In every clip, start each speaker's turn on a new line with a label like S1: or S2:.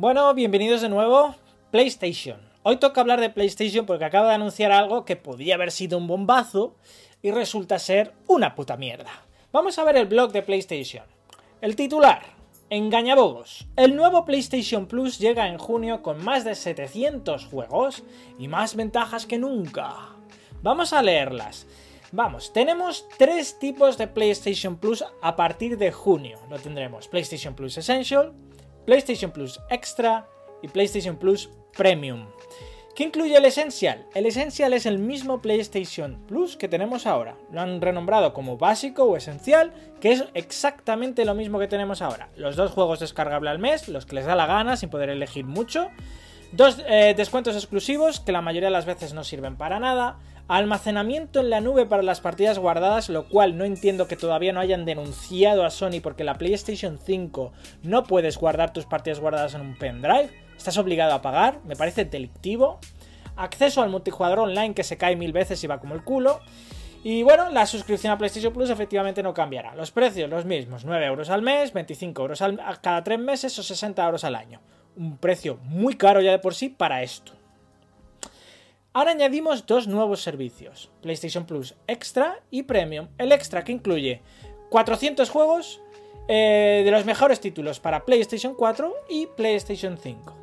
S1: Bueno, bienvenidos de nuevo. PlayStation. Hoy toca hablar de PlayStation porque acaba de anunciar algo que podría haber sido un bombazo y resulta ser una puta mierda. Vamos a ver el blog de PlayStation. El titular. Engañabobos. El nuevo PlayStation Plus llega en junio con más de 700 juegos y más ventajas que nunca. Vamos a leerlas. Vamos, tenemos tres tipos de PlayStation Plus a partir de junio. Lo tendremos PlayStation Plus Essential, PlayStation Plus Extra y PlayStation Plus Premium. ¿Qué incluye el Essential? El Essential es el mismo PlayStation Plus que tenemos ahora. Lo han renombrado como básico o esencial, que es exactamente lo mismo que tenemos ahora. Los dos juegos descargables al mes, los que les da la gana, sin poder elegir mucho. Dos eh, descuentos exclusivos, que la mayoría de las veces no sirven para nada. Almacenamiento en la nube para las partidas guardadas, lo cual no entiendo que todavía no hayan denunciado a Sony porque la PlayStation 5 no puedes guardar tus partidas guardadas en un pendrive. Estás obligado a pagar, me parece delictivo. Acceso al multijugador online que se cae mil veces y va como el culo. Y bueno, la suscripción a PlayStation Plus efectivamente no cambiará. Los precios los mismos, 9 euros al mes, 25 euros cada 3 meses o 60 euros al año. Un precio muy caro ya de por sí para esto. Ahora añadimos dos nuevos servicios, PlayStation Plus Extra y Premium. El Extra que incluye 400 juegos eh, de los mejores títulos para PlayStation 4 y PlayStation 5.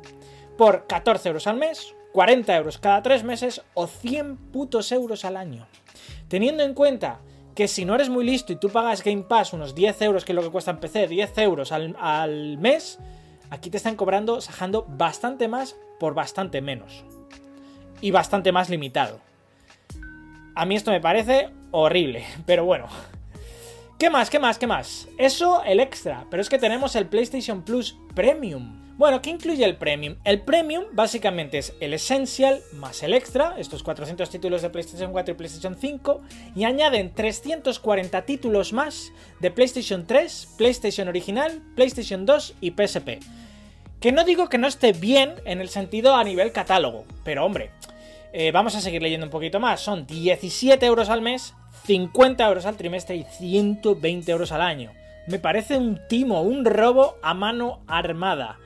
S1: Por 14 euros al mes, 40 euros cada 3 meses o 100 putos euros al año. Teniendo en cuenta que si no eres muy listo y tú pagas Game Pass unos 10 euros, que es lo que cuesta en PC, 10 euros al, al mes, aquí te están cobrando, sajando bastante más por bastante menos y bastante más limitado. A mí esto me parece horrible, pero bueno. ¿Qué más? ¿Qué más? ¿Qué más? Eso, el extra, pero es que tenemos el PlayStation Plus Premium. Bueno, ¿qué incluye el Premium? El Premium básicamente es el Essential más el Extra, estos 400 títulos de PlayStation 4 y PlayStation 5, y añaden 340 títulos más de PlayStation 3, PlayStation Original, PlayStation 2 y PSP. Que no digo que no esté bien en el sentido a nivel catálogo, pero hombre, eh, vamos a seguir leyendo un poquito más. Son 17 euros al mes, 50 euros al trimestre y 120 euros al año. Me parece un timo, un robo a mano armada.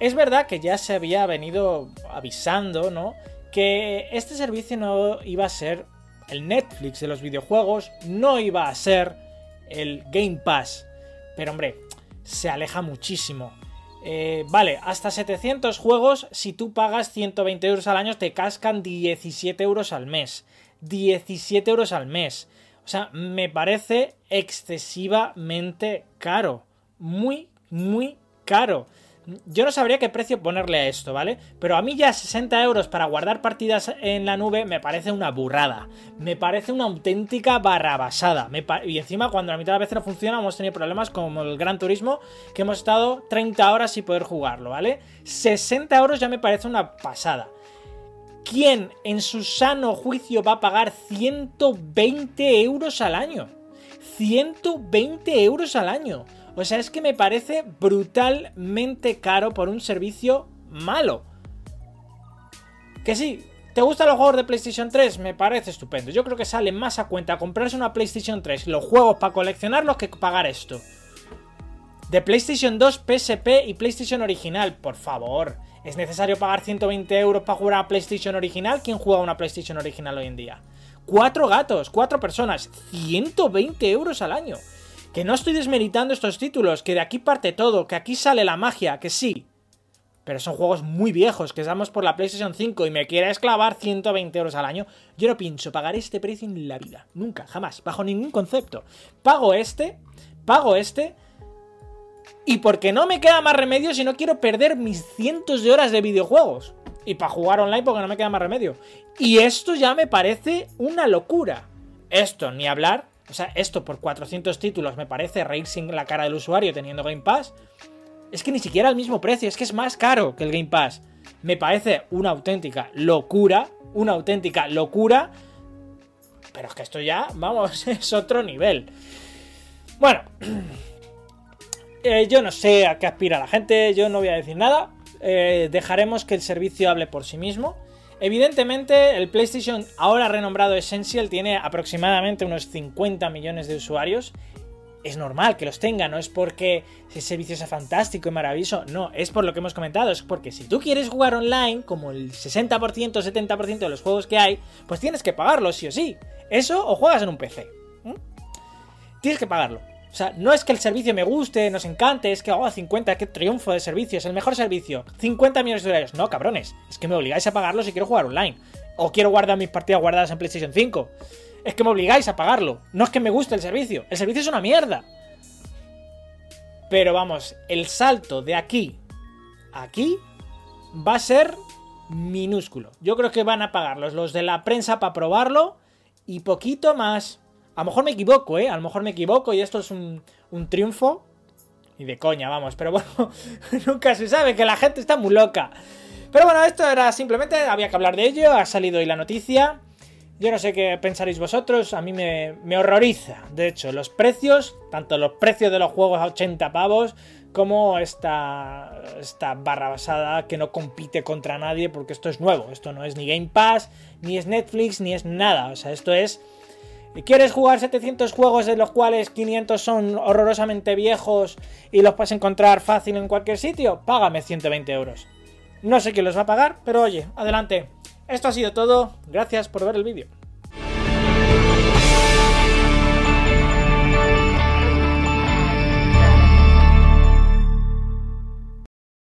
S1: Es verdad que ya se había venido avisando, ¿no? Que este servicio no iba a ser el Netflix de los videojuegos, no iba a ser el Game Pass. Pero hombre, se aleja muchísimo. Eh, vale, hasta 700 juegos, si tú pagas 120 euros al año, te cascan 17 euros al mes. 17 euros al mes. O sea, me parece excesivamente caro. Muy, muy caro. Yo no sabría qué precio ponerle a esto, ¿vale? Pero a mí ya 60 euros para guardar partidas en la nube me parece una burrada. Me parece una auténtica barrabasada. y encima cuando la mitad de las veces no funciona hemos tenido problemas como el Gran Turismo, que hemos estado 30 horas sin poder jugarlo, ¿vale? 60 euros ya me parece una pasada. ¿Quién en su sano juicio va a pagar 120 euros al año? 120 euros al año. O sea, es que me parece brutalmente caro por un servicio malo. Que sí, ¿te gustan los juegos de PlayStation 3? Me parece estupendo. Yo creo que sale más a cuenta comprarse una PlayStation 3 los juegos para coleccionarlos que pagar esto. De PlayStation 2, PSP y PlayStation original, por favor. ¿Es necesario pagar 120 euros para jugar a PlayStation original? ¿Quién juega a una PlayStation original hoy en día? Cuatro gatos, cuatro personas, 120 euros al año. Que no estoy desmeritando estos títulos, que de aquí parte todo, que aquí sale la magia, que sí. Pero son juegos muy viejos, que estamos por la PlayStation 5 y me quiere esclavar 120 euros al año. Yo no pienso pagar este precio en la vida. Nunca, jamás, bajo ningún concepto. Pago este, pago este. Y porque no me queda más remedio si no quiero perder mis cientos de horas de videojuegos. Y para jugar online porque no me queda más remedio. Y esto ya me parece una locura. Esto, ni hablar o sea, esto por 400 títulos me parece reír sin la cara del usuario teniendo Game Pass. Es que ni siquiera al mismo precio, es que es más caro que el Game Pass. Me parece una auténtica locura, una auténtica locura. Pero es que esto ya, vamos, es otro nivel. Bueno, eh, yo no sé a qué aspira la gente, yo no voy a decir nada. Eh, dejaremos que el servicio hable por sí mismo. Evidentemente, el PlayStation, ahora renombrado Essential, tiene aproximadamente unos 50 millones de usuarios. es normal que los tenga, no es porque ese servicio sea fantástico y maravilloso, no, es por lo que hemos comentado, es porque si tú quieres jugar online, como el 60%, 70% de los juegos que hay, pues tienes que pagarlo sí o sí. Eso o juegas en un PC. Tienes que pagarlo. O sea, no es que el servicio me guste, nos encante, es que, oh, 50, qué triunfo de servicio, es el mejor servicio. 50 millones de dólares. No, cabrones, es que me obligáis a pagarlo si quiero jugar online. O quiero guardar mis partidas guardadas en PlayStation 5 es que me obligáis a pagarlo. No es que me guste el servicio. El servicio es una mierda. Pero vamos, el salto de aquí a aquí va a ser minúsculo. Yo creo que van a pagarlos los de la prensa para probarlo y poquito más. A lo mejor me equivoco, ¿eh? A lo mejor me equivoco y esto es un, un triunfo. Y de coña, vamos. Pero bueno, nunca se sabe que la gente está muy loca. Pero bueno, esto era simplemente, había que hablar de ello. Ha salido hoy la noticia. Yo no sé qué pensaréis vosotros, a mí me, horroriza. De hecho, los precios, tanto los precios de los juegos a 80 pavos, como esta, esta barra basada que no compite contra nadie porque esto es nuevo. Esto no es ni Game Pass, ni es Netflix, ni es nada. O sea, esto es... ¿Quieres jugar 700 juegos de los cuales 500 son horrorosamente viejos y los puedes encontrar fácil en cualquier sitio? Págame 120 euros. No sé quién los va a pagar, pero oye, adelante. Esto ha sido todo. Gracias por ver el vídeo.